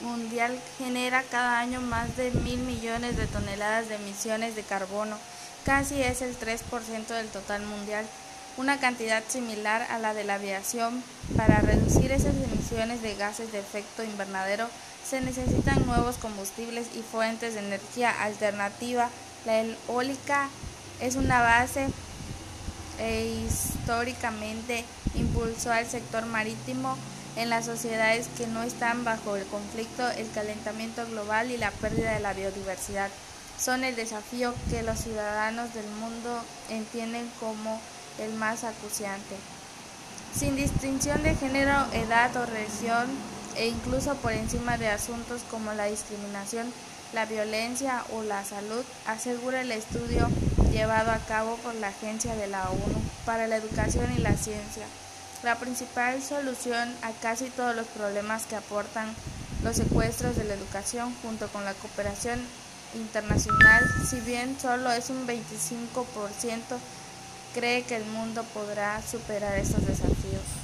mundial genera cada año más de mil millones de toneladas de emisiones de carbono, casi es el 3% del total mundial, una cantidad similar a la de la aviación. Para reducir esas emisiones de gases de efecto invernadero se necesitan nuevos combustibles y fuentes de energía alternativa. La eólica es una base e históricamente impulsó al sector marítimo en las sociedades que no están bajo el conflicto, el calentamiento global y la pérdida de la biodiversidad son el desafío que los ciudadanos del mundo entienden como el más acuciante. Sin distinción de género, edad o región, e incluso por encima de asuntos como la discriminación, la violencia o la salud, asegura el estudio llevado a cabo por la Agencia de la ONU para la Educación y la Ciencia. La principal solución a casi todos los problemas que aportan los secuestros de la educación junto con la cooperación internacional, si bien solo es un 25%, cree que el mundo podrá superar estos desafíos.